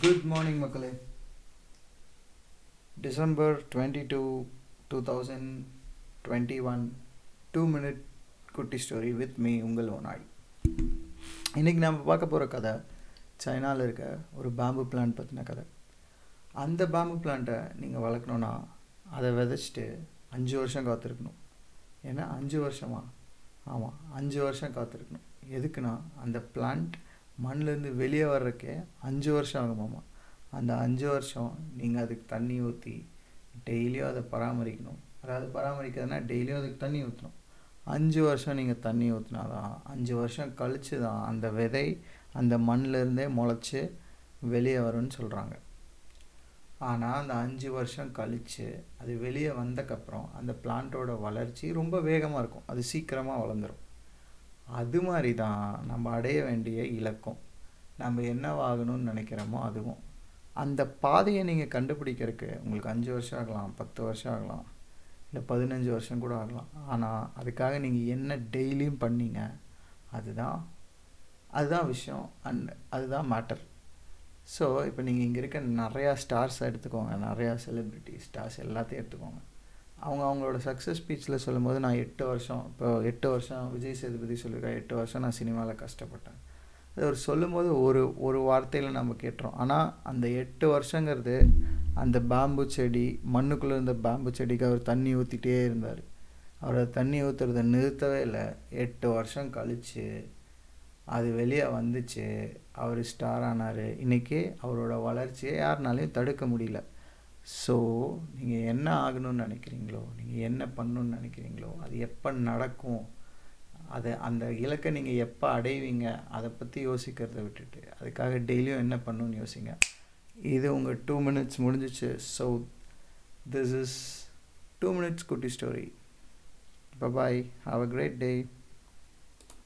Good morning மக்களே. December twenty two two thousand twenty one two minute குட்டி story with me உங்கள் ஓனாய் இன்றைக்கி நம்ம பார்க்க போகிற கதை சைனாவில் இருக்க ஒரு பேம்பு பிளான்ட் பற்றின கதை. அந்த பேம்பு பிளான்ட்டை நீங்கள் வளர்க்கணுன்னா அதை விதைச்சிட்டு அஞ்சு வருஷம் காத்திருக்கணும். ஏன்னா அஞ்சு வருஷமா? ஆமாம் அஞ்சு வருஷம் காத்திருக்கணும். எதுக்குன்னா அந்த பிளான்ட் மண்ணிலேருந்து வெளியே வர்றதுக்கே அஞ்சு வருஷம் ஆகுமாமா அந்த அஞ்சு வருஷம் நீங்கள் அதுக்கு தண்ணி ஊற்றி டெய்லியும் அதை பராமரிக்கணும். அதாவது பராமரிக்கிறதுனா டெய்லியும் அதுக்கு தண்ணி ஊற்றணும் அஞ்சு வருஷம் நீங்கள் தண்ணி ஊற்றினா தான் அஞ்சு வருஷம் கழித்து தான் அந்த விதை அந்த மண்ணிலேருந்தே முளைச்சி வெளியே வரும்னு சொல்கிறாங்க ஆனால் அந்த அஞ்சு வருஷம் கழித்து அது வெளியே வந்தக்கப்புறம் அந்த பிளான்ட்டோட வளர்ச்சி ரொம்ப வேகமாக இருக்கும். அது சீக்கிரமாக வளர்ந்துடும் அது மாதிரி தான் நம்ம அடைய வேண்டிய இலக்கம். நம்ம என்னவாகணும்னு நினைக்கிறோமோ அதுவும். அந்த பாதையை நீங்கள் கண்டுபிடிக்கிறதுக்கு உங்களுக்கு அஞ்சு வருஷம் ஆகலாம் பத்து வருஷம் ஆகலாம் இல்லை பதினஞ்சு வருஷம் கூட ஆகலாம். ஆனால் அதுக்காக நீங்கள் என்ன டெய்லியும் பண்ணீங்க அதுதான் அதுதான் விஷயம். அண்ட் அதுதான் மேட்டர் ஸோ இப்போ நீங்கள் இங்கே இருக்க நிறையா ஸ்டார்ஸை எடுத்துக்கோங்க நிறையா செலிப்ரிட்டி ஸ்டார்ஸ் எல்லாத்தையும் எடுத்துக்கோங்க. அவங்க அவங்களோட சக்ஸஸ் ஸ்பீச்சில் சொல்லும்போது நான் எட்டு வருஷம் இப்போ எட்டு வருஷம் விஜய் சேதுபதி சொல்லியிருக்கேன் எட்டு வருஷம் நான் சினிமாவில் கஷ்டப்பட்டேன். அது அவர் சொல்லும்போது ஒரு ஒரு வார்த்தையில் நம்ம கேட்டுறோம். ஆனால் அந்த எட்டு வருஷங்கிறது அந்த பேம்பு செடி மண்ணுக்குள்ளே இருந்த பேம்பு செடிக்கு அவர் தண்ணி ஊற்றிட்டே இருந்தார். அவர் தண்ணி ஊற்றுறத நிறுத்தவே இல்லை. எட்டு வருஷம் கழித்து அது வெளியே வந்துச்சு. அவர் ஸ்டார் ஆனார். இன்றைக்கி அவரோட வளர்ச்சியை யாருனாலையும் தடுக்க முடியல. ஸோ நீங்கள் என்ன ஆகணும்னு நினைக்கிறீங்களோ நீங்கள் என்ன பண்ணணும்னு நினைக்கிறீங்களோ அது எப்போ நடக்கும் அதை அந்த இலக்கை நீங்கள் எப்போ அடைவீங்க அதை பற்றி யோசிக்கிறத விட்டுட்டு அதுக்காக டெய்லியும் என்ன பண்ணணும்னு யோசிங்க. இது உங்கள் டூ மினிட்ஸ் முடிஞ்சிச்சு. So this is two minutes குட்டி story bye have a great day